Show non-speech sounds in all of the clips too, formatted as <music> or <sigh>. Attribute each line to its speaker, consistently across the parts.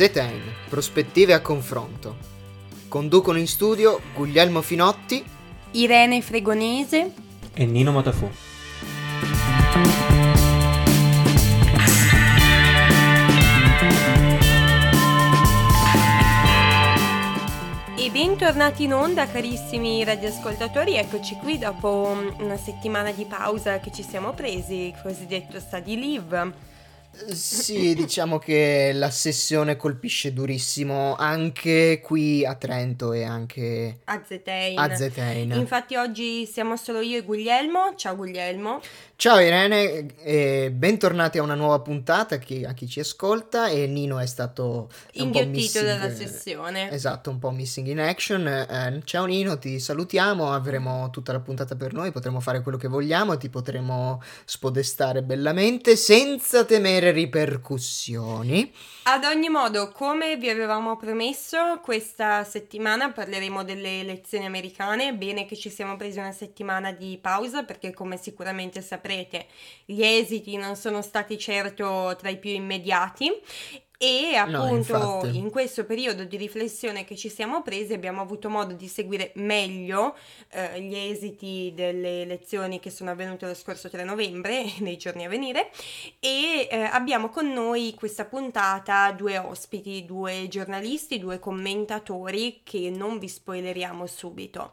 Speaker 1: ZN, prospettive a confronto. Conducono in studio Guglielmo Finotti,
Speaker 2: Irene Fregonese
Speaker 3: e Nino Matafu.
Speaker 2: E bentornati in onda carissimi radioascoltatori, eccoci qui dopo una settimana di pausa che ci siamo presi, il cosiddetto study leave.
Speaker 1: Sì, <laughs> diciamo che la sessione colpisce durissimo anche qui a Trento e anche
Speaker 2: a Zetein.
Speaker 1: A Zetein.
Speaker 2: Infatti oggi siamo solo io e Guglielmo. Ciao Guglielmo.
Speaker 1: Ciao Irene e bentornati a una nuova puntata chi, a chi ci ascolta e Nino è stato
Speaker 2: inghiottito dalla sessione.
Speaker 1: Esatto, un po' missing in action. Eh, ciao Nino, ti salutiamo, avremo tutta la puntata per noi, potremo fare quello che vogliamo, ti potremo spodestare bellamente senza temere ripercussioni.
Speaker 2: Ad ogni modo, come vi avevamo promesso, questa settimana parleremo delle elezioni americane. Bene che ci siamo presi una settimana di pausa perché come sicuramente saprete gli esiti non sono stati certo tra i più immediati e appunto no, in questo periodo di riflessione che ci siamo presi abbiamo avuto modo di seguire meglio eh, gli esiti delle elezioni che sono avvenute lo scorso 3 novembre, <laughs> nei giorni a venire, e eh, abbiamo con noi questa puntata due ospiti, due giornalisti, due commentatori che non vi spoileriamo subito.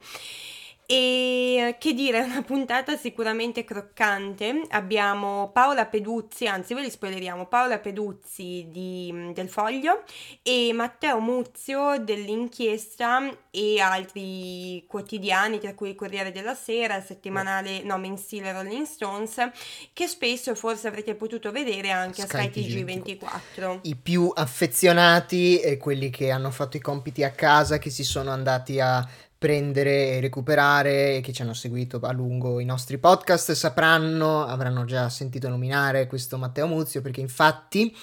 Speaker 2: E che dire, <laughs> una puntata sicuramente croccante. Abbiamo Paola Peduzzi, anzi ve li spoileriamo, Paola Peduzzi di, del Foglio e Matteo Muzio dell'inchiesta e altri quotidiani, tra cui il Corriere della Sera, il settimanale, no, mensile Rolling Stones, che spesso forse avrete potuto vedere anche Sky a Sky TG24.
Speaker 1: I più affezionati e quelli che hanno fatto i compiti a casa, che si sono andati a prendere e recuperare e che ci hanno seguito a lungo i nostri podcast sapranno, avranno già sentito nominare questo Matteo Muzio perché infatti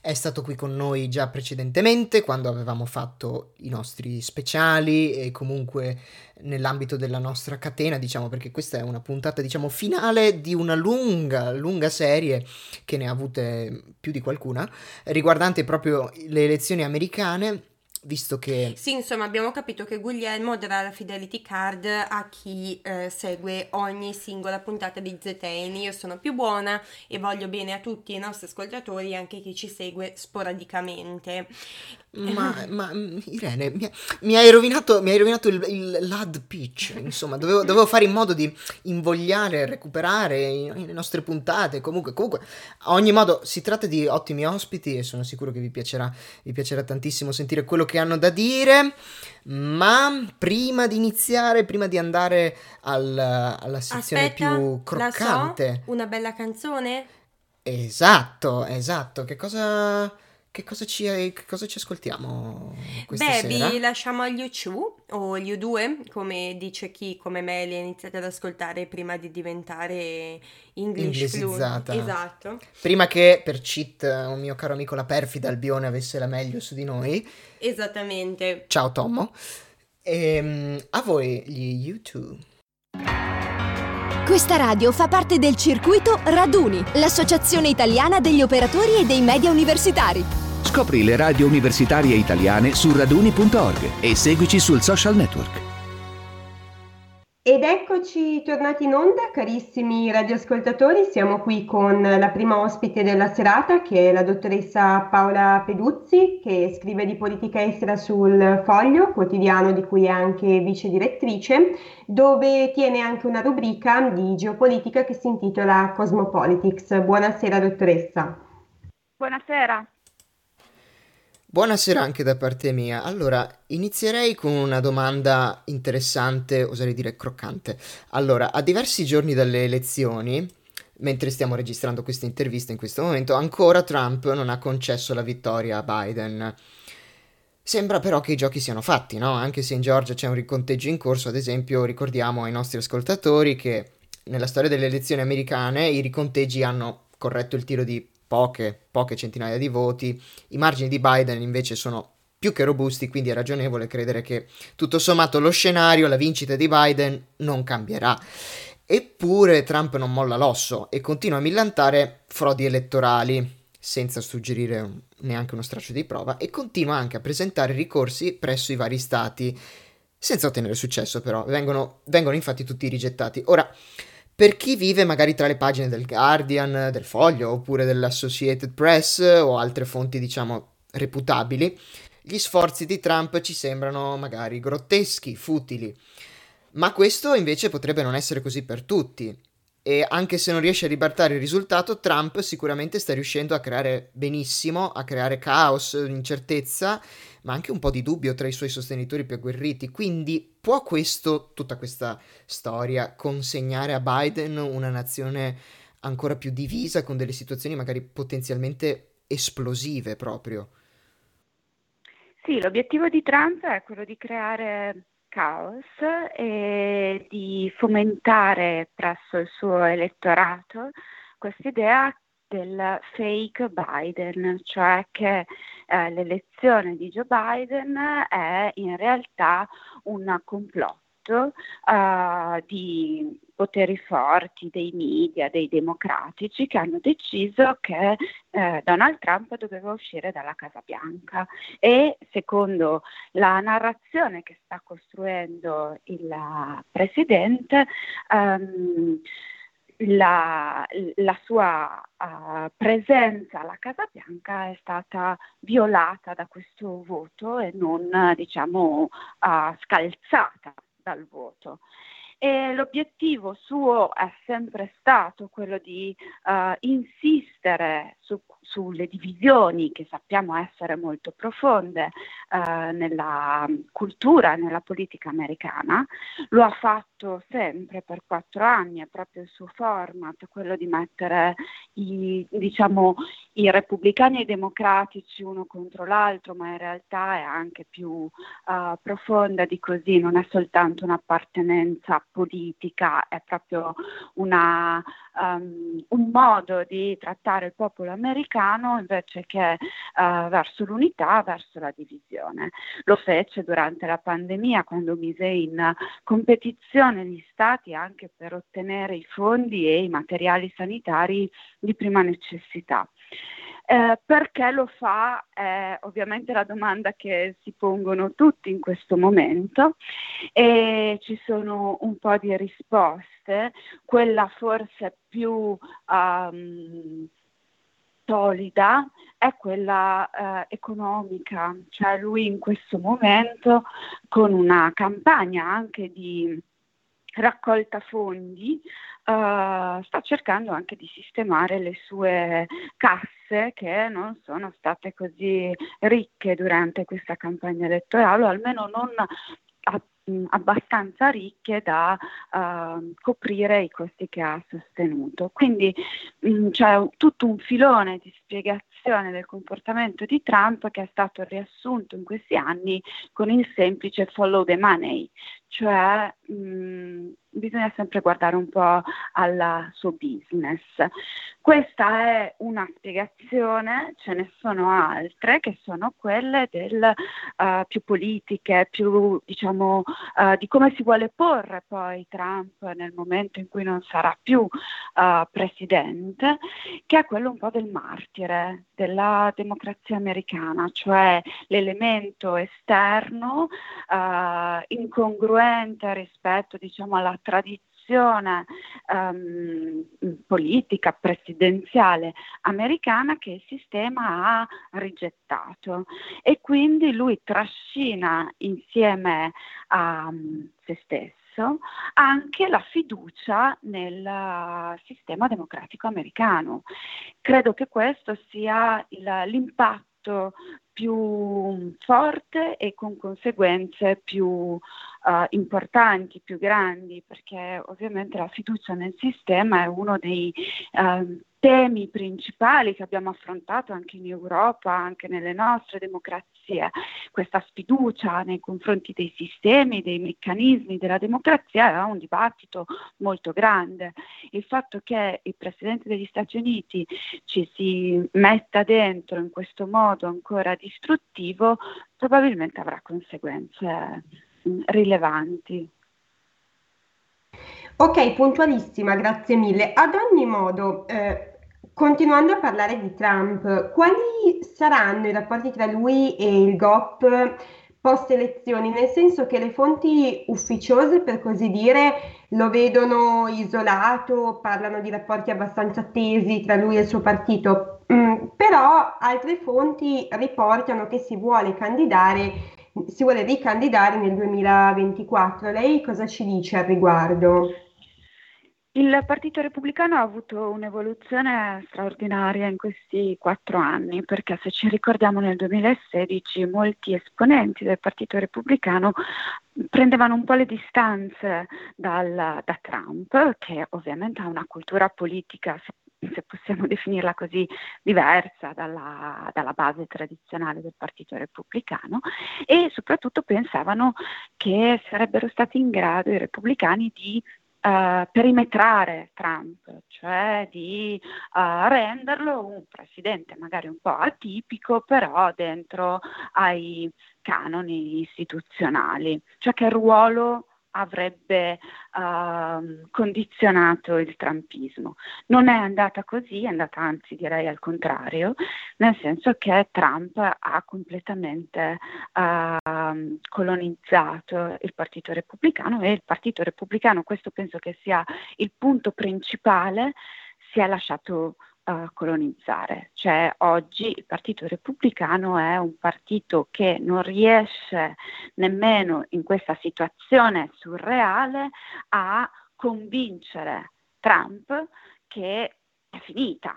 Speaker 1: è stato qui con noi già precedentemente quando avevamo fatto i nostri speciali e comunque nell'ambito della nostra catena, diciamo, perché questa è una puntata, diciamo, finale di una lunga, lunga serie che ne ha avute più di qualcuna, riguardante proprio le elezioni americane visto che...
Speaker 2: Sì, insomma, abbiamo capito che Guglielmo darà la fidelity card a chi eh, segue ogni singola puntata di Zetane. Io sono più buona e voglio bene a tutti i nostri ascoltatori, anche chi ci segue sporadicamente.
Speaker 1: Ma, <laughs> ma Irene, mi, mi, hai rovinato, mi hai rovinato il, il LUD pitch, insomma, dovevo, dovevo, fare in modo di invogliare, recuperare le nostre puntate, comunque, comunque, a ogni modo si tratta di ottimi ospiti e sono sicuro che vi piacerà, vi piacerà tantissimo sentire quello che hanno da dire, ma prima di iniziare, prima di andare al, alla sezione
Speaker 2: Aspetta,
Speaker 1: più croccante...
Speaker 2: So, una bella canzone?
Speaker 1: Esatto, esatto, che cosa... Che cosa, ci, che cosa ci ascoltiamo questa
Speaker 2: Beh,
Speaker 1: sera?
Speaker 2: vi lasciamo agli U2 o gli U2, come dice chi come me li ha iniziati ad ascoltare prima di diventare English fluent. Esatto.
Speaker 1: Prima che per cheat un mio caro amico la perfida Albione avesse la meglio su di noi.
Speaker 2: Esattamente.
Speaker 1: Ciao Tommo. E, ehm, a voi gli U2.
Speaker 4: Questa radio fa parte del circuito Raduni, l'associazione italiana degli operatori e dei media universitari.
Speaker 5: Scopri le radio universitarie italiane su raduni.org e seguici sul social network.
Speaker 2: Ed eccoci tornati in onda, carissimi radioascoltatori. Siamo qui con la prima ospite della serata, che è la dottoressa Paola Peduzzi, che scrive di politica estera sul Foglio, quotidiano di cui è anche vice direttrice, dove tiene anche una rubrica di geopolitica che si intitola Cosmopolitics. Buonasera, dottoressa.
Speaker 6: Buonasera.
Speaker 1: Buonasera anche da parte mia. Allora, inizierei con una domanda interessante, oserei dire croccante. Allora, a diversi giorni dalle elezioni, mentre stiamo registrando questa intervista in questo momento, ancora Trump non ha concesso la vittoria a Biden. Sembra però che i giochi siano fatti, no? Anche se in Georgia c'è un riconteggio in corso, ad esempio, ricordiamo ai nostri ascoltatori che nella storia delle elezioni americane i riconteggi hanno corretto il tiro di poche, poche centinaia di voti. I margini di Biden invece sono più che robusti, quindi è ragionevole credere che tutto sommato lo scenario, la vincita di Biden non cambierà. Eppure Trump non molla l'osso e continua a millantare frodi elettorali. senza suggerire neanche uno straccio di prova e continua anche a presentare ricorsi presso i vari stati senza ottenere successo però, vengono, vengono infatti tutti rigettati. Ora, per chi vive magari tra le pagine del Guardian, del Foglio oppure dell'Associated Press o altre fonti diciamo reputabili, gli sforzi di Trump ci sembrano magari grotteschi, futili. Ma questo invece potrebbe non essere così per tutti. E anche se non riesce a ribaltare il risultato, Trump sicuramente sta riuscendo a creare benissimo, a creare caos, incertezza, ma anche un po' di dubbio tra i suoi sostenitori più agguerriti. Quindi può questo, tutta questa storia, consegnare a Biden una nazione ancora più divisa, con delle situazioni magari potenzialmente esplosive proprio?
Speaker 6: Sì, l'obiettivo di Trump è quello di creare caos e di fomentare presso il suo elettorato questa idea del fake Biden, cioè che eh, l'elezione di Joe Biden è in realtà un complotto uh, di poteri forti, dei media, dei democratici che hanno deciso che eh, Donald Trump doveva uscire dalla Casa Bianca. E secondo la narrazione che sta costruendo il presidente um, la, la, sua uh, presenza alla Casa Bianca è stata violata da questo voto e non diciamo uh, scalzata dal voto. E l'obiettivo suo è sempre stato quello di uh, insistere su sulle divisioni che sappiamo essere molto profonde eh, nella cultura e nella politica americana. Lo ha fatto sempre per quattro anni, è proprio il suo format, quello di mettere i, diciamo, i repubblicani e i democratici uno contro l'altro, ma in realtà è anche più uh, profonda di così, non è soltanto un'appartenenza politica, è proprio una, um, un modo di trattare il popolo americano americano invece che uh, verso l'unità, verso la divisione. Lo fece durante la pandemia quando mise in competizione gli stati anche per ottenere i fondi e i materiali sanitari di prima necessità. Eh, perché lo fa è ovviamente la domanda che si pongono tutti in questo momento e ci sono un po' di risposte, quella forse più um, solida è quella eh, economica, cioè lui in questo momento con una campagna anche di raccolta fondi uh, sta cercando anche di sistemare le sue casse che non sono state così ricche durante questa campagna elettorale, o almeno non mh, abbastanza ricche da uh, coprire i costi che ha sostenuto. Quindi mh, c'è tutto un filone di spiegazione del comportamento di Trump che è stato riassunto in questi anni con il semplice follow the money, cioè mh, bisogna sempre guardare un po' al suo business. Questa è una spiegazione, ce ne sono altre che sono quelle del, uh, più politiche, più diciamo uh, di come si vuole porre poi Trump nel momento in cui non sarà più uh, presidente, che è quello un po' del martire della democrazia americana, cioè l'elemento esterno incongruente rispetto diciamo alla tradizione um, politica presidenziale americana che il sistema ha rigettato e quindi lui trascina insieme a um, se stesso anche la fiducia nel sistema democratico americano. Credo che questo sia il, l'impatto più forte e con conseguenze più uh, importanti, più grandi, perché ovviamente la fiducia nel sistema è uno dei uh, temi principali che abbiamo affrontato anche in Europa, anche nelle nostre democrazie. Questa sfiducia nei confronti dei sistemi, dei meccanismi della democrazia è un dibattito molto grande. Il fatto che il Presidente degli Stati Uniti ci si metta dentro in questo modo ancora distruttivo probabilmente avrà conseguenze mm, rilevanti.
Speaker 2: Ok, puntualissima, grazie mille. Ad ogni modo, eh, continuando a parlare di Trump, quali saranno i rapporti tra lui e il GOP post elezioni? Nel senso che le fonti ufficiose, per così dire, lo vedono isolato, parlano di rapporti abbastanza tesi tra lui e il suo partito, mm, però altre fonti riportano che si vuole candidare, si vuole ricandidare nel 2024. Lei cosa ci dice al riguardo?
Speaker 6: Il Partito Repubblicano ha avuto un'evoluzione straordinaria in questi quattro anni, perché se ci ricordiamo nel 2016 molti esponenti del Partito Repubblicano prendevano un po' le distanze dal, da Trump, che ovviamente ha una cultura politica, se, possiamo definirla così, diversa dalla, dalla, base tradizionale del Partito Repubblicano, e soprattutto pensavano che sarebbero stati in grado i repubblicani di uh, perimetrare Trump, cioè di uh, renderlo un presidente magari un po' atipico, però dentro ai canoni istituzionali, cioè che ruolo avrebbe uh, condizionato il trumpismo. Non è andata così, è andata anzi direi al contrario, nel senso che Trump ha completamente uh, colonizzato il Partito Repubblicano e il Partito Repubblicano, questo penso che sia il punto principale, si è lasciato uh, colonizzare. Cioè oggi il Partito Repubblicano è un partito che non riesce nemmeno in questa situazione surreale a convincere Trump che è finita,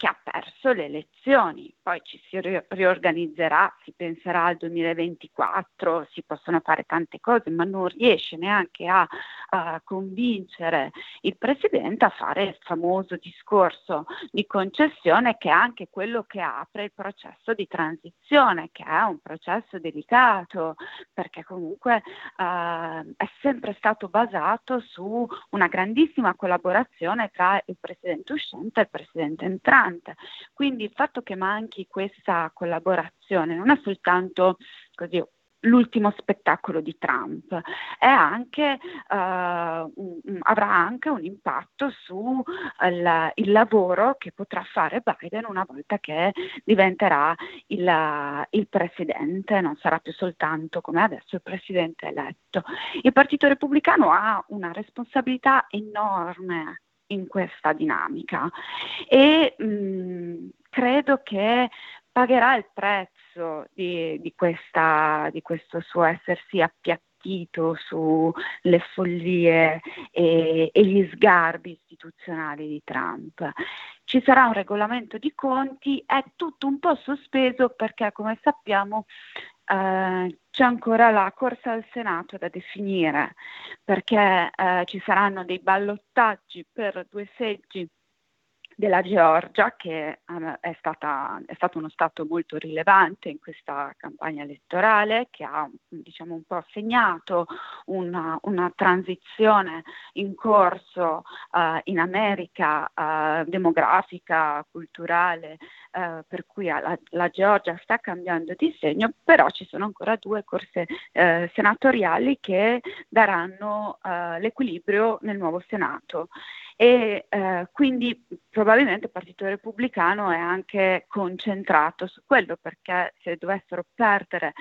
Speaker 6: che ha perso le elezioni, poi ci si riorganizzerà, si penserà al 2024, si possono fare tante cose, ma non riesce neanche a, a convincere il Presidente a fare il famoso discorso di concessione che è anche quello che apre il processo di transizione, che è un processo delicato, perché comunque eh, è sempre stato basato su una grandissima collaborazione tra il Presidente uscente e il Presidente entrante importante. Quindi il fatto che manchi questa collaborazione non è soltanto così l'ultimo spettacolo di Trump, anche, uh, un, avrà anche un impatto sul uh, lavoro che potrà fare Biden una volta che diventerà il, il, presidente, non sarà più soltanto come adesso il presidente eletto. Il Partito Repubblicano ha una responsabilità enorme in questa dinamica e mh, credo che pagherà il prezzo di, di, questa, di questo suo essersi appiattito sulle follie e, e, gli sgarbi istituzionali di Trump. Ci sarà un regolamento di conti, è tutto un po' sospeso perché come sappiamo eh, c'è ancora la corsa al Senato da definire perché eh, ci saranno dei ballottaggi per due seggi della Georgia, che um, è, stata, è, stato uno Stato molto rilevante in questa campagna elettorale, che ha diciamo, un po' segnato una, una transizione in corso uh, in America uh, demografica, culturale, uh, per cui la, la, Georgia sta cambiando di segno, però ci sono ancora due corse senatoriali che daranno l'equilibrio nel nuovo Senato. E quindi probabilmente il Partito Repubblicano è anche concentrato su quello perché se dovessero perdere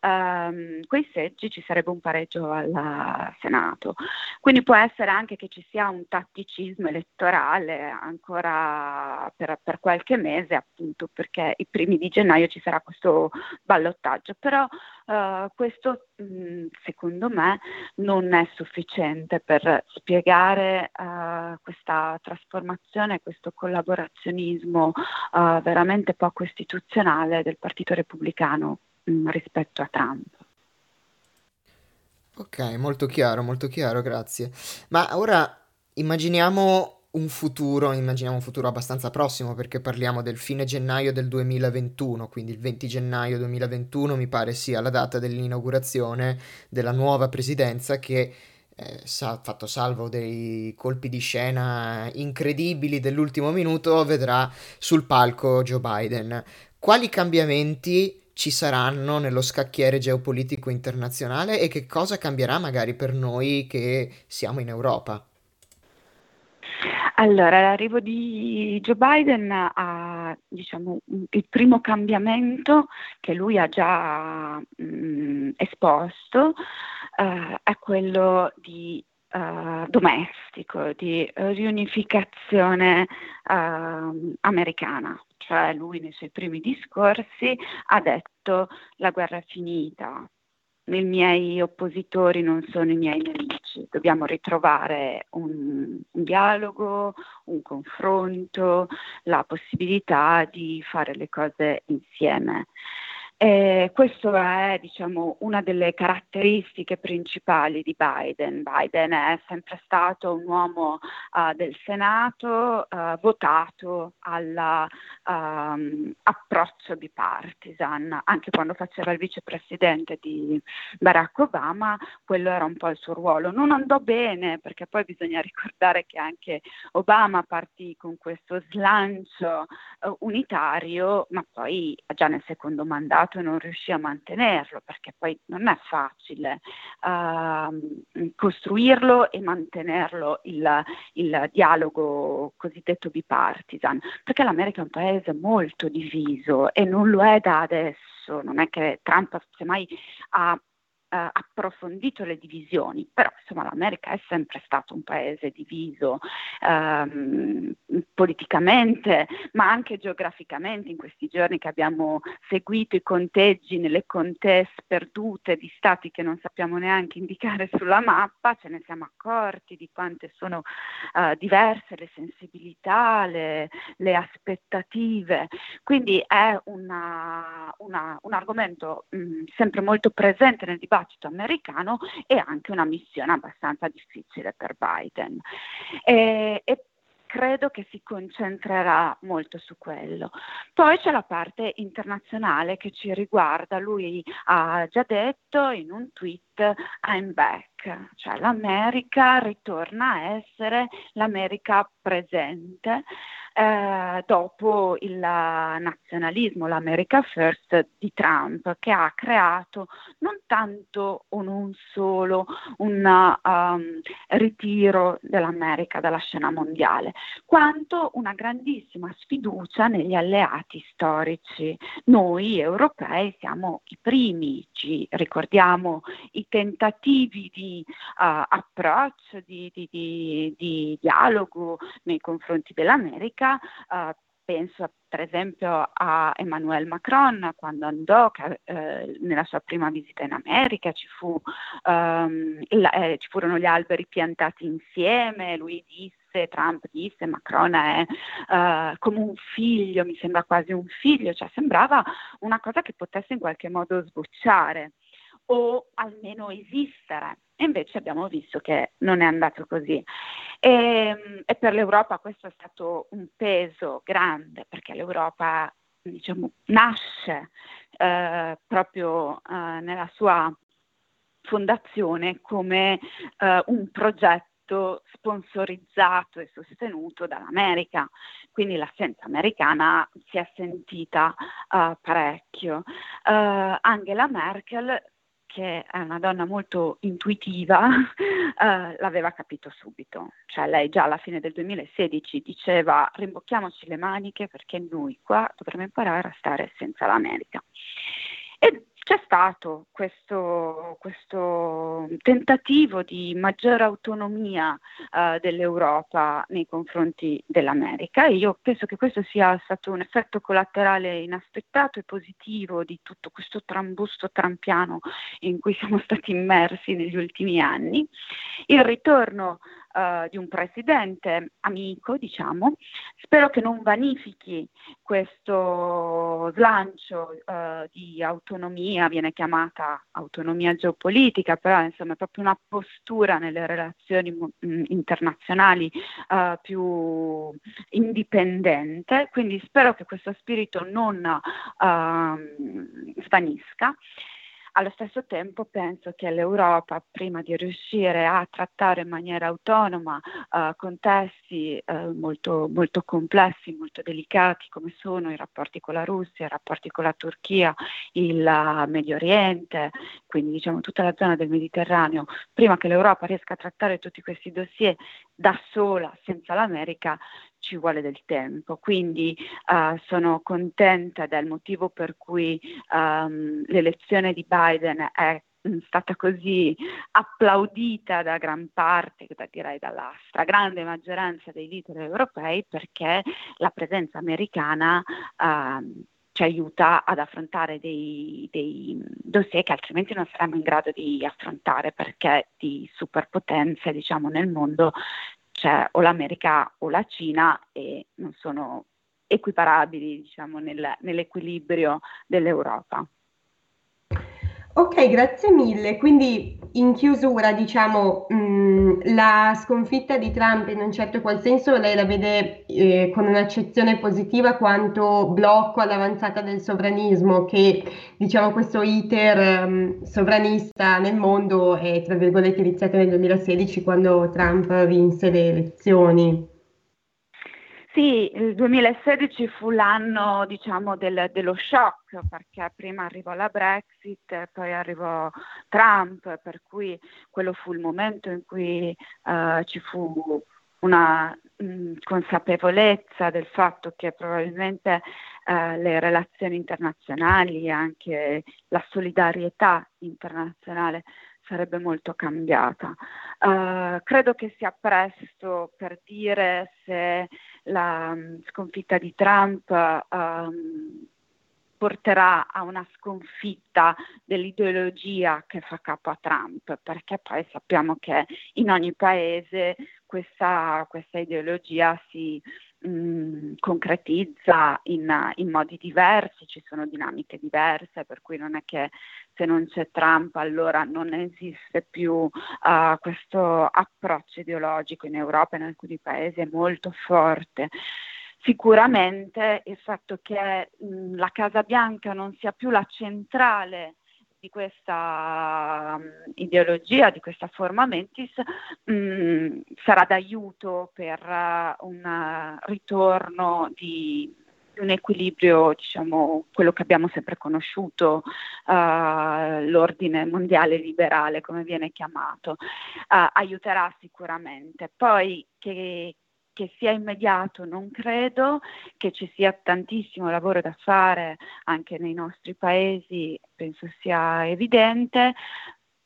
Speaker 6: ehm, quei seggi ci sarebbe un pareggio al Senato. Quindi può essere anche che ci sia un tatticismo elettorale ancora per, per qualche mese appunto perché i primi di gennaio ci sarà questo ballottaggio, però Uh, questo mh, secondo me non è sufficiente per spiegare uh, questa trasformazione, questo collaborazionismo uh, veramente poco istituzionale del Partito Repubblicano mh, rispetto a Trump.
Speaker 1: Ok, molto chiaro, molto chiaro, grazie. Ma ora immaginiamo un futuro, immaginiamo un futuro abbastanza prossimo perché parliamo del fine gennaio del 2021, quindi il 20 gennaio 2021 mi pare sia la data dell'inaugurazione della nuova presidenza che eh, sa- fatto salvo dei colpi di scena incredibili dell'ultimo minuto, vedrà sul palco Joe Biden. Quali cambiamenti ci saranno nello scacchiere geopolitico internazionale e che cosa cambierà magari per noi che siamo in Europa?
Speaker 6: Allora, l'arrivo di Joe Biden ha, diciamo, il primo cambiamento che lui ha già mh, mm, esposto uh, è quello di uh, domestico, di riunificazione uh, americana. Cioè lui nei suoi primi discorsi ha detto la guerra è finita, i miei oppositori non sono i miei nemici, dobbiamo ritrovare un, un, dialogo, un confronto, la possibilità di fare le cose insieme. Eh, questa è diciamo, una delle caratteristiche principali di Biden. Biden è sempre stato un uomo uh, del Senato uh, votato all'approccio um, bipartisan. Anche quando faceva il vicepresidente di Barack Obama, quello era un po' il suo ruolo. Non andò bene perché poi bisogna ricordare che anche Obama partì con questo slancio uh, unitario, ma poi già nel secondo mandato e non riuscì a mantenerlo perché poi non è facile uh, costruirlo e mantenerlo il, il, dialogo cosiddetto bipartisan perché l'America è un paese molto diviso e non lo è da adesso non è che Trump semmai ha eh, approfondito le divisioni, però insomma l'America è sempre stato un paese diviso ehm, politicamente, ma anche geograficamente. In questi giorni che abbiamo seguito i conteggi nelle contee perdute di stati che non sappiamo neanche indicare <laughs> sulla mappa, ce ne siamo accorti di quante sono eh, diverse le sensibilità, le, le, aspettative. Quindi è una, una, un argomento mh, sempre molto presente nel dibattito dibattito americano e anche una missione abbastanza difficile per Biden. E, e credo che si concentrerà molto su quello. Poi c'è la parte internazionale che ci riguarda, lui ha già detto in un tweet I'm back, cioè l'America ritorna a essere l'America presente eh, dopo il nazionalismo, l'America First di Trump, che ha creato non tanto o non solo un um, ritiro dell'America dalla scena mondiale, quanto una grandissima sfiducia negli alleati storici. Noi europei siamo i primi, ci ricordiamo i tentativi di uh, approccio, di, di, di, di dialogo nei confronti dell'America uh, penso per esempio a Emmanuel Macron quando andò eh, nella sua prima visita in America, ci, fu, um, la, eh, ci, furono gli alberi piantati insieme, lui disse, Trump disse, Macron è uh, come un figlio, mi sembra quasi un figlio, cioè sembrava una cosa che potesse in qualche modo sbocciare o almeno esistere. E invece abbiamo visto che non è andato così. E, e per l'Europa questo è stato un peso grande, perché l'Europa diciamo, nasce eh, proprio eh, nella sua fondazione come eh, un progetto sponsorizzato e sostenuto dall'America, quindi l'assenza americana si è sentita uh, parecchio. Uh, Angela Merkel che è una donna molto intuitiva, <laughs> eh, l'aveva capito subito. Cioè lei già alla fine del 2016 diceva rimbocchiamoci le maniche perché noi qua dovremmo imparare a stare senza l'America. E c'è stato questo, questo tentativo di maggiore autonomia uh, dell'Europa nei confronti dell'America e io penso che questo sia stato un effetto collaterale inaspettato e positivo di tutto questo trambusto trampiano in cui siamo <laughs> stati immersi negli ultimi anni. Il ritorno uh, di un presidente amico, diciamo. Spero che non vanifichi questo slancio uh, di autonomia, viene chiamata autonomia geopolitica, però insomma è proprio una postura nelle relazioni mh, mm, internazionali uh, più indipendente, quindi spero che questo spirito non uh, svanisca allo stesso tempo penso che l'Europa, prima di riuscire a trattare in maniera autonoma uh, contesti uh, molto, molto complessi, molto delicati come sono i rapporti con la Russia, i rapporti con la Turchia, il uh, Medio Oriente, quindi diciamo tutta la zona del Mediterraneo, prima che l'Europa riesca a trattare tutti questi dossier da sola, senza l'America, ci vuole del tempo. Quindi uh, sono contenta del motivo per cui um, l'elezione di Biden è mm, stata così applaudita da gran parte, direi dalla stragrande maggioranza dei leader europei, perché la presenza americana uh, ci aiuta ad affrontare dei, dei, dossier che altrimenti non saremmo in grado di affrontare perché di superpotenze diciamo, nel mondo c'è o l'America o la Cina e non sono equiparabili diciamo, nel, nell'equilibrio dell'Europa.
Speaker 2: Ok, grazie mille. Quindi in chiusura, diciamo, mh, mm, la sconfitta di Trump in un certo qual senso lei la vede eh, con un'accezione positiva quanto blocco all'avanzata del sovranismo, che diciamo questo iter um, sovranista nel mondo è tra virgolette iniziato nel 2016 quando Trump vinse le elezioni.
Speaker 6: Sì, il 2016 fu l'anno diciamo, del, dello shock perché prima arrivò la Brexit, poi arrivò Trump, per cui quello fu il momento in cui uh, ci fu una mh, mm, consapevolezza del fatto che probabilmente uh, le relazioni internazionali e anche la solidarietà internazionale sarebbe molto cambiata. Uh, credo che sia presto per dire se la um, sconfitta di Trump um, porterà a una sconfitta dell'ideologia che fa capo a Trump, perché poi sappiamo che in ogni paese questa, questa ideologia si, mh, mm, concretizza in, in, modi diversi, ci sono dinamiche diverse, per cui non è che se non c'è Trump allora non esiste più uh, questo approccio ideologico in Europa e in alcuni paesi è molto forte. Sicuramente il fatto che mh, la Casa Bianca non sia più la centrale di questa um, ideologia, di questa forma mentis, um, sarà d'aiuto per uh, un uh, ritorno di un equilibrio, diciamo, quello che abbiamo sempre conosciuto, uh, l'ordine mondiale liberale, come viene chiamato, aiuterà sicuramente. Poi che, che sia immediato non credo, che ci sia tantissimo lavoro da fare anche nei nostri paesi, penso sia evidente.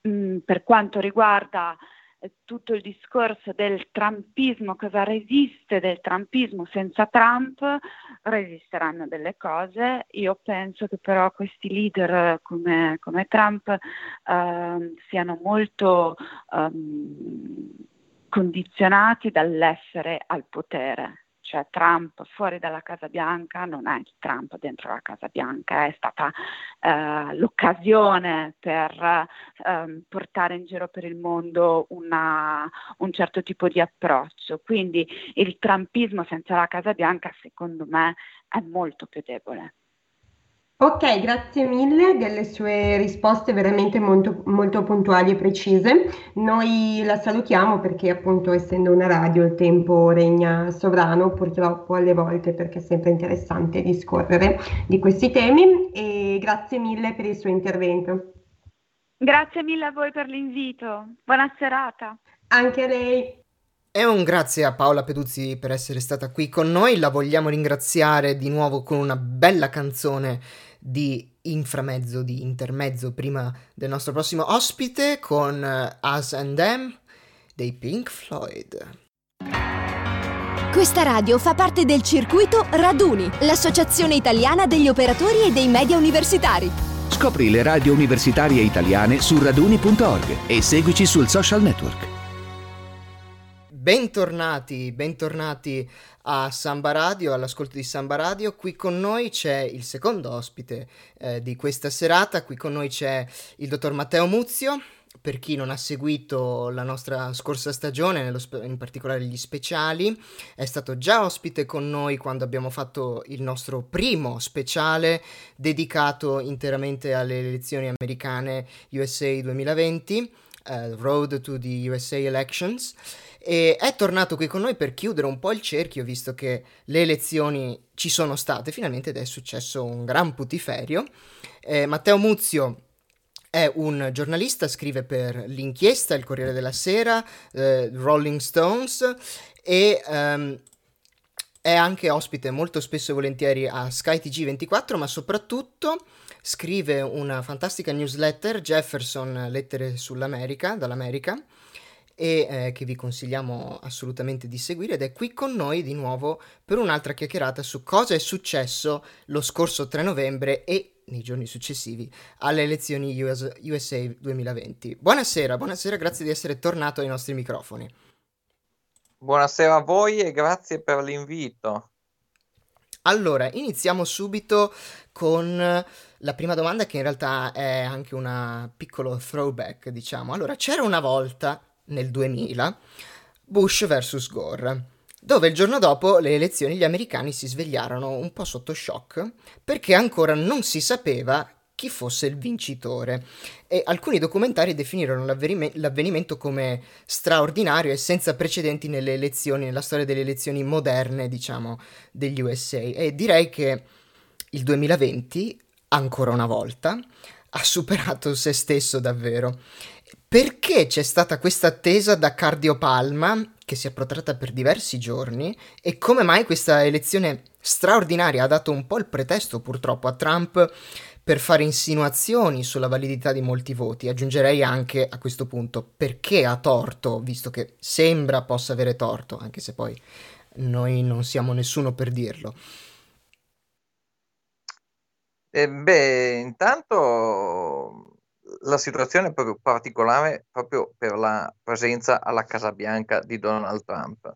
Speaker 6: Mm, per quanto riguarda eh, tutto il discorso del trumpismo, cosa resiste del trumpismo senza Trump, resisteranno delle cose. Io penso che però questi leader come, come Trump eh, siano molto... Um, condizionati dall'essere al potere. Cioè Trump fuori dalla Casa Bianca non è Trump dentro la Casa Bianca, è stata eh, l'occasione per eh, portare in giro per il mondo una, un certo tipo di approccio. Quindi il trumpismo senza la Casa Bianca secondo me è molto più debole.
Speaker 2: Ok, grazie mille delle sue risposte veramente molto, molto puntuali e precise. Noi la salutiamo perché appunto essendo una radio il tempo regna sovrano purtroppo alle volte perché è sempre interessante discorrere di questi temi e grazie mille per il suo intervento.
Speaker 6: Grazie mille a voi per l'invito. Buona serata.
Speaker 2: Anche a lei.
Speaker 1: E un grazie a Paola Peduzzi per essere stata qui con noi. La vogliamo ringraziare di nuovo con una bella canzone di inframezzo, di intermezzo prima del nostro prossimo ospite con uh, Us and Them dei Pink Floyd.
Speaker 4: Questa radio fa parte del circuito Raduni, l'associazione italiana degli operatori e dei media universitari.
Speaker 5: Scopri le radio universitarie italiane su raduni.org e seguici sul social network.
Speaker 1: Bentornati, bentornati a Samba Radio, all'ascolto di Samba Radio. Qui con noi c'è il secondo ospite eh, di questa serata, qui con noi c'è il dottor Matteo Muzio, per chi non ha seguito la nostra scorsa stagione, spe- in particolare gli speciali, è stato già ospite con noi quando abbiamo fatto il nostro primo speciale dedicato interamente alle elezioni americane USA 2020, uh, Road to the USA Elections. E è tornato qui con noi per chiudere un po' il cerchio, visto che le elezioni ci sono state finalmente ed è successo un gran putiferio. Eh, Matteo Muzio è un giornalista, scrive per l'inchiesta, il Corriere della Sera, eh, Rolling Stones e um, è anche ospite molto spesso e volentieri a Sky TG24, ma soprattutto scrive una fantastica newsletter, Jefferson Lettere sull'America, dall'America, e eh, che vi consigliamo assolutamente di seguire ed è qui con noi di nuovo per un'altra chiacchierata su cosa è successo lo scorso 3 novembre e nei giorni successivi alle elezioni US, USA 2020. Buonasera, buonasera, grazie di essere tornato ai nostri microfoni.
Speaker 3: Buonasera a voi e grazie per l'invito.
Speaker 1: Allora, iniziamo subito con la prima domanda che in realtà è anche un piccolo throwback, diciamo. Allora, c'era una volta, nel 2000, Bush vs Gore dove il giorno dopo le elezioni gli americani si svegliarono un po' sotto shock perché ancora non si sapeva chi fosse il vincitore e alcuni documentari definirono l'avvenimento come straordinario e senza precedenti nelle elezioni, nella storia delle elezioni moderne, diciamo, degli USA e direi che il 2020, ancora una volta, ha superato se stesso davvero. Perché c'è stata questa attesa da cardiopalma che si è protratta per diversi giorni e come mai questa elezione straordinaria ha dato un po' il pretesto purtroppo a Trump per fare insinuazioni sulla validità di molti voti. Aggiungerei anche a questo punto perché ha torto, visto che sembra possa avere torto, anche se poi noi non siamo nessuno per dirlo.
Speaker 3: Eh beh, intanto la situazione è proprio particolare proprio per la presenza alla Casa Bianca di Donald Trump.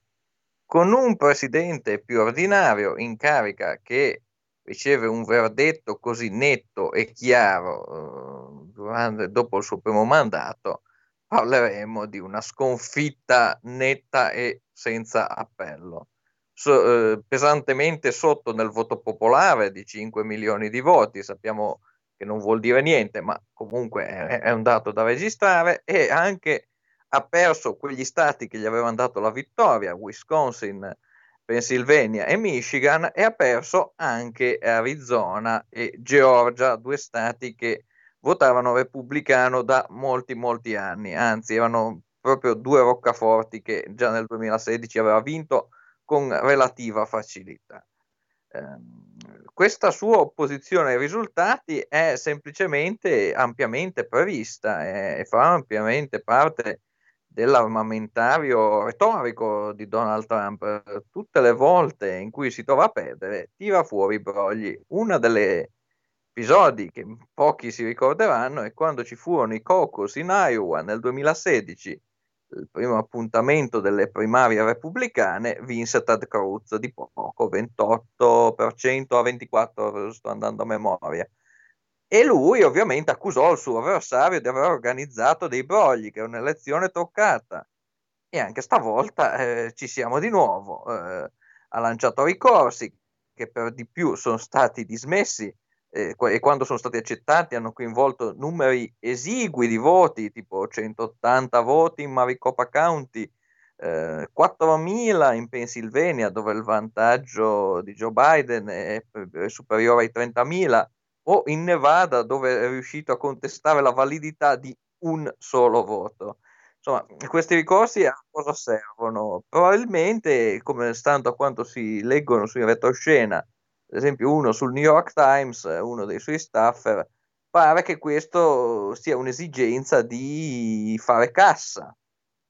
Speaker 3: Con un presidente più ordinario in carica che riceve un verdetto così netto e chiaro eh, durante, dopo il suo primo mandato, parleremo di una sconfitta netta e senza appello. So, eh, pesantemente sotto nel voto popolare di 5 milioni di voti, sappiamo che non vuol dire niente, ma comunque è, un dato da registrare, e anche ha perso quegli stati che gli avevano dato la vittoria, Wisconsin, Pennsylvania e Michigan, e ha perso anche Arizona e Georgia, due stati che votavano repubblicano da molti, molti anni, anzi erano proprio due roccaforti che già nel 2016 aveva vinto con relativa facilità. Eh, questa sua opposizione ai risultati è semplicemente ampiamente prevista e fa ampiamente parte dell'armamentario retorico di Donald Trump. Tutte le volte in cui si trova a perdere, tira fuori i brogli. Uno degli episodi che pochi si ricorderanno è quando ci furono i caucus in Iowa nel 2016 il primo appuntamento delle primarie repubblicane vinse Ted Cruz di poco, 28% a 24%, sto andando a memoria. E lui ovviamente accusò il suo avversario di aver organizzato dei brogli, che è un'elezione toccata. E anche stavolta eh, ci siamo di nuovo. Eh, ha lanciato ricorsi che per di più sono stati dismessi e quando sono stati accettati hanno coinvolto numeri esigui di voti, tipo 180 voti in Maricopa County, eh, 4.000 in Pennsylvania, dove il vantaggio di Joe Biden è, è superiore ai 30.000, o in Nevada, dove è riuscito a contestare la validità di un solo voto. Insomma, questi ricorsi a cosa servono? Probabilmente, come stando a quanto si leggono sui retroscena, ad esempio uno sul New York Times, uno dei suoi staffer, pare che questo sia un'esigenza di fare cassa,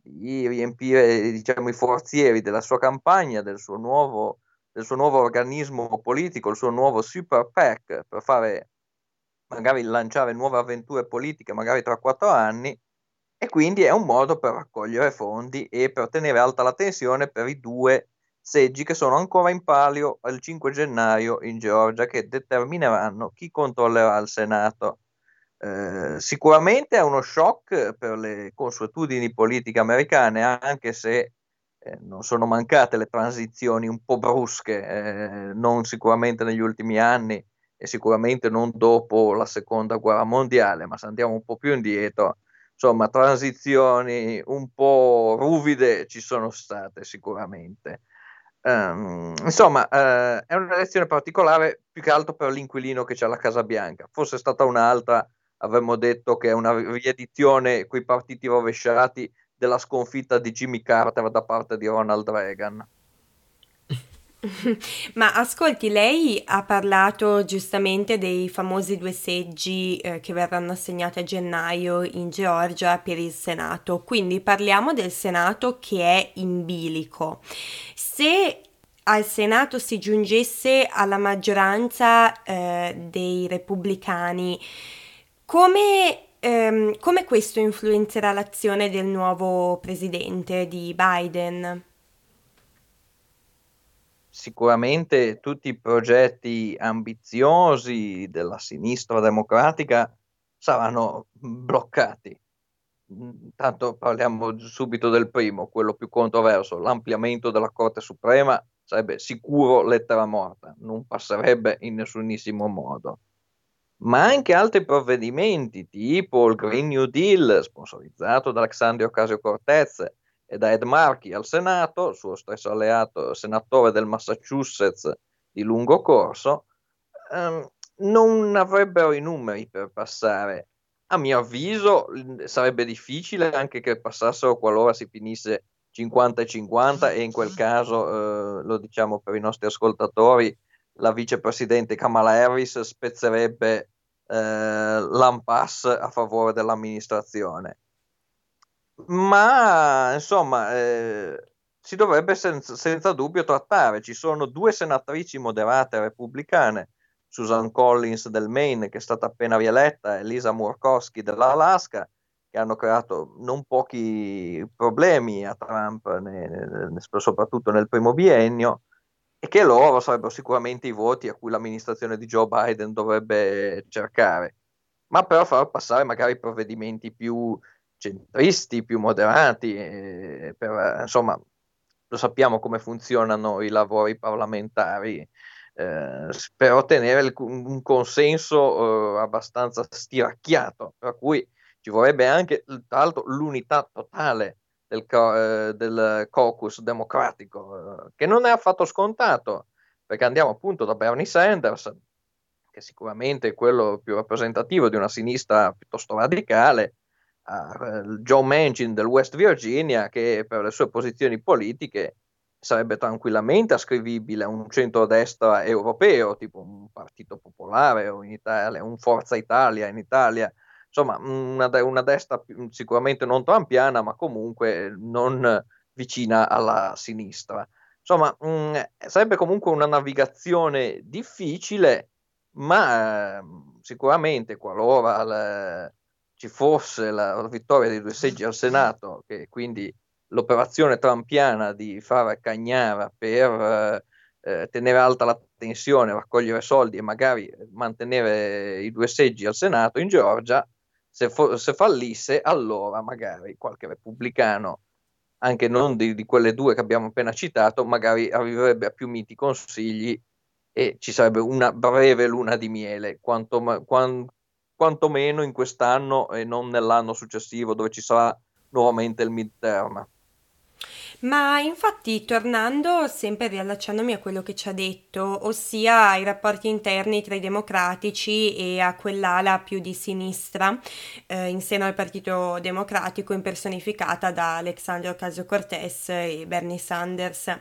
Speaker 3: di riempire diciamo, i forzieri della sua campagna, del suo, nuovo, del suo nuovo organismo politico, il suo nuovo super PAC per fare magari lanciare nuove avventure politiche, magari tra quattro anni, e quindi è un modo per raccogliere fondi e per tenere alta la tensione per i due seggi che sono ancora in palio il 5 gennaio in Georgia che determineranno chi controllerà il Senato. Eh, sicuramente è uno shock per le consuetudini politiche americane, anche se eh, non sono mancate le transizioni un po' brusche, eh, non sicuramente negli ultimi anni e sicuramente non dopo la seconda guerra mondiale, ma se andiamo un po' più indietro, insomma, transizioni un po' ruvide ci sono state sicuramente. Um, insomma, uh, è un'elezione particolare più che altro per l'inquilino che c'è alla Casa Bianca. Fosse stata un'altra, avremmo detto che è una riedizione quei partiti rovesciati della sconfitta di Jimmy Carter da parte di Ronald Reagan. <laughs>
Speaker 2: Ma ascolti, lei ha parlato giustamente dei famosi due seggi eh, che verranno assegnati a gennaio in Georgia per il Senato, quindi parliamo del Senato che è in bilico. Se al Senato si giungesse alla maggioranza eh, dei repubblicani, come ehm, come questo influenzerà l'azione del nuovo presidente di Biden?
Speaker 3: Sicuramente tutti i progetti ambiziosi della sinistra democratica saranno bloccati. Intanto parliamo subito del primo, quello più controverso, l'ampliamento della Corte Suprema sarebbe sicuro lettera morta, non passerebbe in nessunissimo modo ma anche altri provvedimenti tipo il Green New Deal, sponsorizzato da Alexandria Ocasio-Cortez e da Ed Markey al Senato, suo stesso alleato senatore del Massachusetts di lungo corso, ehm, non avrebbero i numeri per passare. A mio avviso sarebbe difficile anche che passassero qualora si finisse 50 e 50 e in quel caso, eh, lo diciamo per i nostri ascoltatori, la vicepresidente Kamala Harris spezzerebbe eh, l'impasse a favore dell'amministrazione. Ma insomma, eh, si dovrebbe senza, senza, dubbio trattare. Ci sono due senatrici moderate repubblicane, Susan Collins del Maine, che è stata appena rieletta, e Lisa Murkowski dell'Alaska, che hanno creato non pochi problemi a Trump, ne, ne, soprattutto nel primo biennio e che loro sarebbero sicuramente i voti a cui l'amministrazione di Joe Biden dovrebbe cercare, ma però far passare magari provvedimenti più centristi, più moderati, eh, per, insomma, lo sappiamo come funzionano i lavori parlamentari, eh, per ottenere il, un consenso eh, abbastanza stiracchiato, per cui ci vorrebbe anche, tra l'altro, l'unità totale del, eh, del caucus democratico, eh, che non è affatto scontato, perché andiamo appunto da Bernie Sanders, che sicuramente è quello più rappresentativo di una sinistra piuttosto radicale, a eh, Joe Manchin del West Virginia, che per le sue posizioni politiche sarebbe tranquillamente ascrivibile a un centrodestra europeo, tipo un partito popolare o in Italia, un Forza Italia in Italia, insomma una, una destra sicuramente non trampiana, ma comunque non vicina alla sinistra. Insomma, mh, mm, sarebbe comunque una navigazione difficile, ma eh, sicuramente qualora la, ci fosse la, la, vittoria dei due seggi al Senato, che quindi l'operazione trampiana di fare cagnara per eh, tenere alta la tensione, raccogliere soldi e magari mantenere i due seggi al Senato in Georgia, se, fo- se fallisse, allora magari qualche repubblicano, anche non di, di, quelle due che abbiamo appena citato, magari arriverebbe a più miti consigli e ci sarebbe una breve luna di miele, quanto, quant, quantomeno in quest'anno e non nell'anno successivo dove ci sarà nuovamente il midterm.
Speaker 2: Ma infatti, tornando, sempre riallacciandomi a quello che ci ha detto, ossia ai rapporti interni tra i democratici e a quell'ala più di sinistra eh, in seno al Partito Democratico impersonificata da Alexandria Ocasio-Cortez e Bernie Sanders,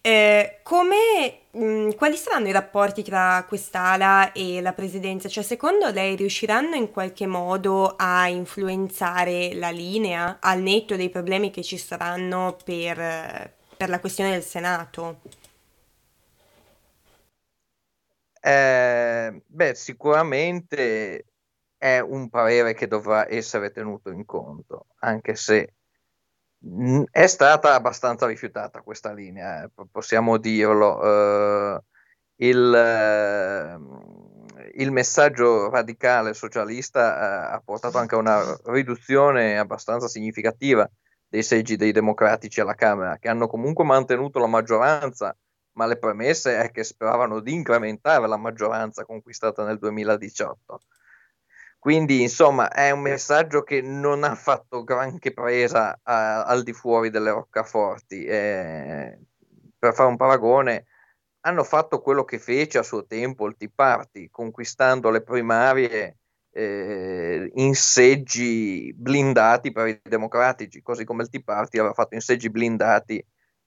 Speaker 2: eh, come mm, quali saranno i rapporti tra quest'ala e la presidenza? Cioè, secondo lei riusciranno in qualche modo a influenzare la linea al netto dei problemi che ci saranno per, per la questione del Senato?
Speaker 3: Eh, beh, sicuramente è un parere che dovrà essere tenuto in conto, anche se è stata abbastanza rifiutata questa linea, eh, possiamo dirlo. Uh, il, uh, il messaggio radicale socialista eh, ha portato anche a una riduzione abbastanza significativa dei seggi dei democratici alla Camera, che hanno comunque mantenuto la maggioranza, ma le premesse è che speravano di incrementare la maggioranza conquistata nel 2018. Quindi, insomma, è un messaggio che non ha fatto granché presa uh, al di fuori delle roccaforti. Eh, per fare un paragone, hanno fatto quello che fece a suo tempo il Tea Party, conquistando le primarie eh, in seggi blindati per i democratici, così come il Tea Party aveva fatto in seggi blindati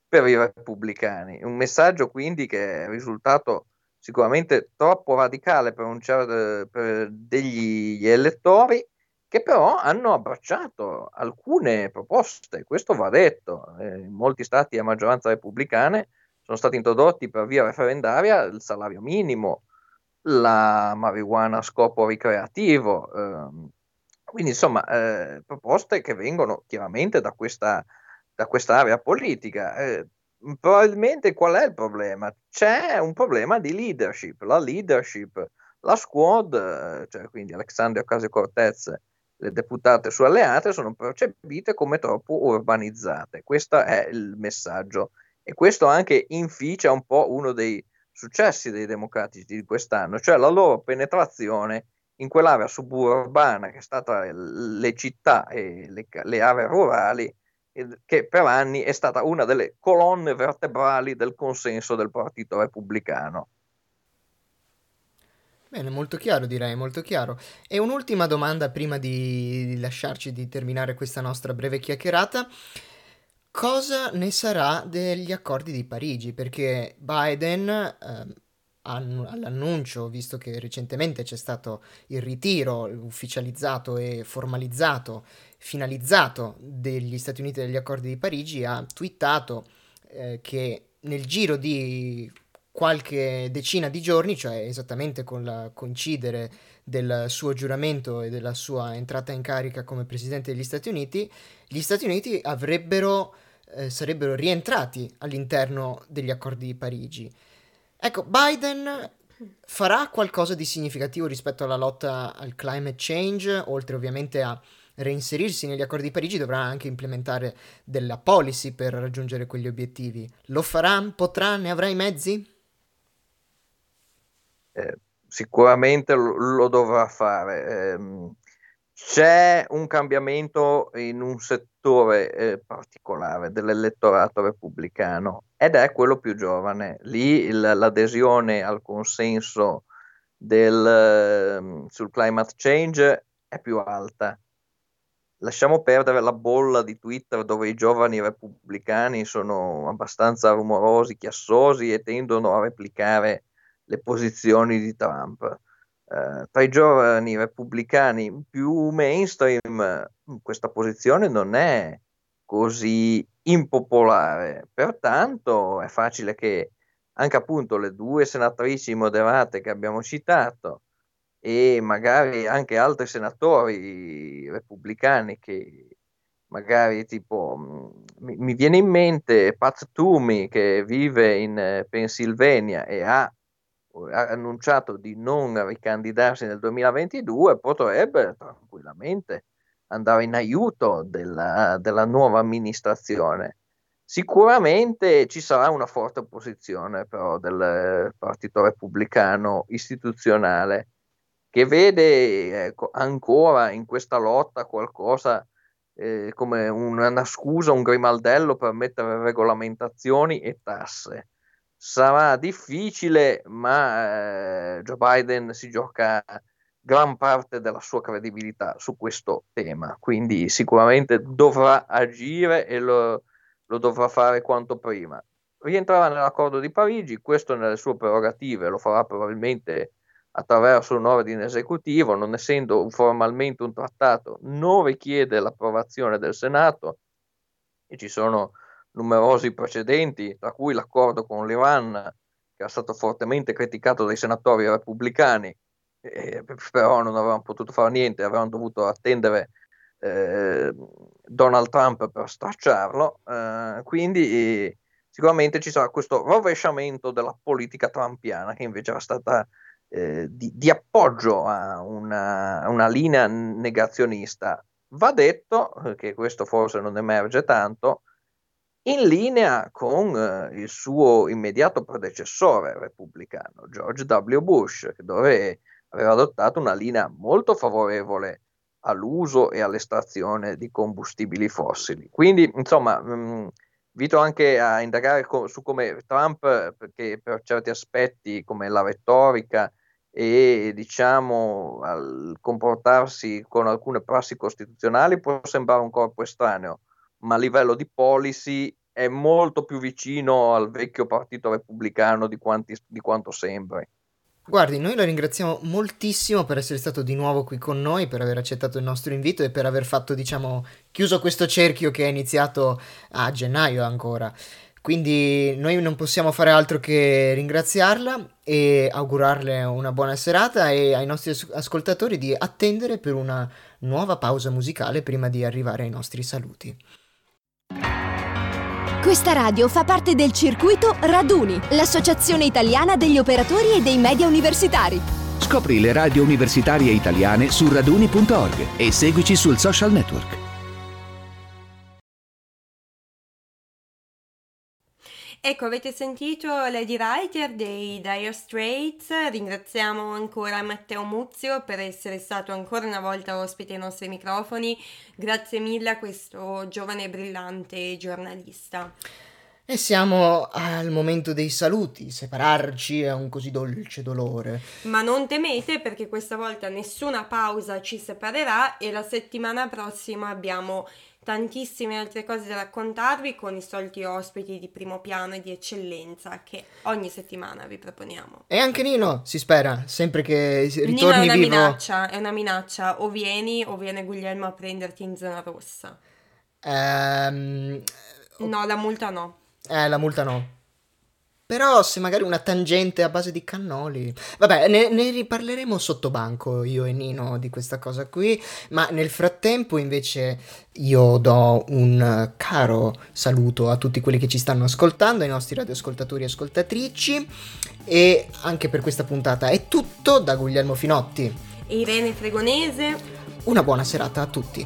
Speaker 3: per i repubblicani. Un messaggio quindi che è risultato sicuramente troppo radicale per, certo, per degli elettori che però hanno abbracciato alcune proposte, questo va detto, eh, in molti stati a maggioranza repubblicane sono stati introdotti per via referendaria il salario minimo, la marijuana a scopo ricreativo, ehm, quindi insomma eh, proposte che vengono chiaramente da questa, da quest'area politica. Eh, probabilmente qual è il problema? C'è un problema di leadership, la leadership, la squad, cioè quindi Alexandria Ocasio-Cortez, le deputate sue alleate sono percepite come troppo urbanizzate. Questo è il messaggio e questo anche inficia un po' uno dei successi dei democratici di quest'anno, cioè la loro penetrazione in quell'area suburbana che è stata le città e le, le aree rurali, che per anni è stata una delle colonne vertebrali del consenso del Partito Repubblicano.
Speaker 1: Bene, molto chiaro direi, molto chiaro. E un'ultima domanda prima di lasciarci di terminare questa nostra breve chiacchierata. Cosa ne sarà degli accordi di Parigi? Perché Biden, eh, all'annuncio, visto che recentemente c'è stato il ritiro ufficializzato e formalizzato, finalizzato degli Stati Uniti dagli accordi di Parigi, ha twittato eh, che nel giro di qualche decina di giorni, cioè esattamente con la coincidere del suo giuramento e della sua entrata in carica come presidente degli Stati Uniti, gli Stati Uniti avrebbero, eh, sarebbero rientrati all'interno degli accordi di Parigi. Ecco, Biden farà qualcosa di significativo rispetto alla lotta al climate change, oltre ovviamente a reinserirsi negli accordi di Parigi, dovrà anche implementare della policy per raggiungere quegli obiettivi. Lo farà? Potrà? Ne avrà i mezzi?
Speaker 3: Eh, sicuramente lo, lo, dovrà fare. Eh, c'è un cambiamento in un settore eh, particolare dell'elettorato repubblicano ed è quello più giovane. Lì il, l'adesione al consenso del, ehm, sul climate change è più alta. Lasciamo perdere la bolla di Twitter dove i giovani repubblicani sono abbastanza rumorosi, chiassosi e tendono a replicare le posizioni di Trump. Eh, tra i giovani repubblicani più mainstream questa posizione non è così impopolare, pertanto è facile che anche appunto le due senatrici moderate che abbiamo citato e magari anche altri senatori repubblicani che magari tipo mi, mi viene in mente Pat Toomey che vive in eh, Pennsylvania e ha ha annunciato di non ricandidarsi nel 2022, potrebbe tranquillamente andare in aiuto della, della nuova amministrazione. Sicuramente ci sarà una forte opposizione però del Partito Repubblicano istituzionale che vede ecco, ancora in questa lotta qualcosa eh, come una, una scusa, un grimaldello per mettere regolamentazioni e tasse sarà difficile, ma eh, Joe Biden si gioca gran parte della sua credibilità su questo tema, quindi sicuramente dovrà agire e lo, lo dovrà fare quanto prima. Rientrerà nell'accordo di Parigi, questo nelle sue prerogative, lo farà probabilmente attraverso un ordine esecutivo, non essendo formalmente un trattato, non richiede l'approvazione del Senato e ci sono numerosi precedenti, tra cui l'accordo con l'Iran, che era stato fortemente criticato dai senatori repubblicani, eh, però non avevano potuto fare niente, avevano dovuto attendere eh, Donald Trump per stracciarlo. Eh, quindi sicuramente ci sarà questo rovesciamento della politica trumpiana che invece era stata eh, di, di, appoggio a una, una, linea negazionista. Va detto che questo forse non emerge tanto, in linea con eh, il suo immediato predecessore repubblicano, George W. Bush, dove aveva adottato una linea molto favorevole all'uso e all'estrazione di combustibili fossili. Quindi, insomma, mh, mm, invito anche a indagare co- su come Trump, perché per certi aspetti, come la retorica e diciamo al comportarsi con alcune prassi costituzionali può sembrare un corpo estraneo, ma a livello di policy è molto più vicino al vecchio partito repubblicano di, quanti, di quanto sembri.
Speaker 1: Guardi, noi la ringraziamo moltissimo per essere stato di nuovo qui con noi, per aver accettato il nostro invito e per aver fatto, diciamo, chiuso questo cerchio che è iniziato a gennaio ancora. Quindi noi non possiamo fare altro che ringraziarla e augurarle una buona serata e ai nostri ascoltatori di attendere per una nuova pausa musicale prima di arrivare ai nostri saluti.
Speaker 4: Questa radio fa parte del circuito Raduni, l'associazione italiana degli operatori e dei media universitari.
Speaker 5: Scopri le radio universitarie italiane su raduni.org e seguici sul social network.
Speaker 2: Ecco, avete sentito Lady Writer dei Dire Straits, ringraziamo ancora Matteo Muzio per essere stato ancora una volta ospite ai nostri microfoni, grazie mille a questo giovane e brillante giornalista.
Speaker 1: E siamo al momento dei saluti, separarci è un così dolce dolore.
Speaker 2: Ma non temete perché questa volta nessuna pausa ci separerà e la settimana prossima abbiamo tantissime altre cose da raccontarvi con i soliti ospiti di primo piano e di eccellenza che ogni settimana vi proponiamo.
Speaker 1: E anche Nino, si spera, sempre che ritorni
Speaker 2: Nino è una
Speaker 1: vivo.
Speaker 2: minaccia, è una minaccia, o vieni o viene Guglielmo a prenderti in zona rossa.
Speaker 1: Ehm...
Speaker 2: No, la multa no.
Speaker 1: Eh, la multa no. Però se magari una tangente a base di cannoli... Vabbè, ne, ne riparleremo sottobanco io e Nino di questa cosa qui, ma nel frattempo invece io do un caro saluto a tutti quelli che ci stanno ascoltando, ai nostri radioascoltatori e ascoltatrici, e anche per questa puntata è tutto da Guglielmo Finotti.
Speaker 2: Irene Fregonese.
Speaker 1: Una buona serata a tutti.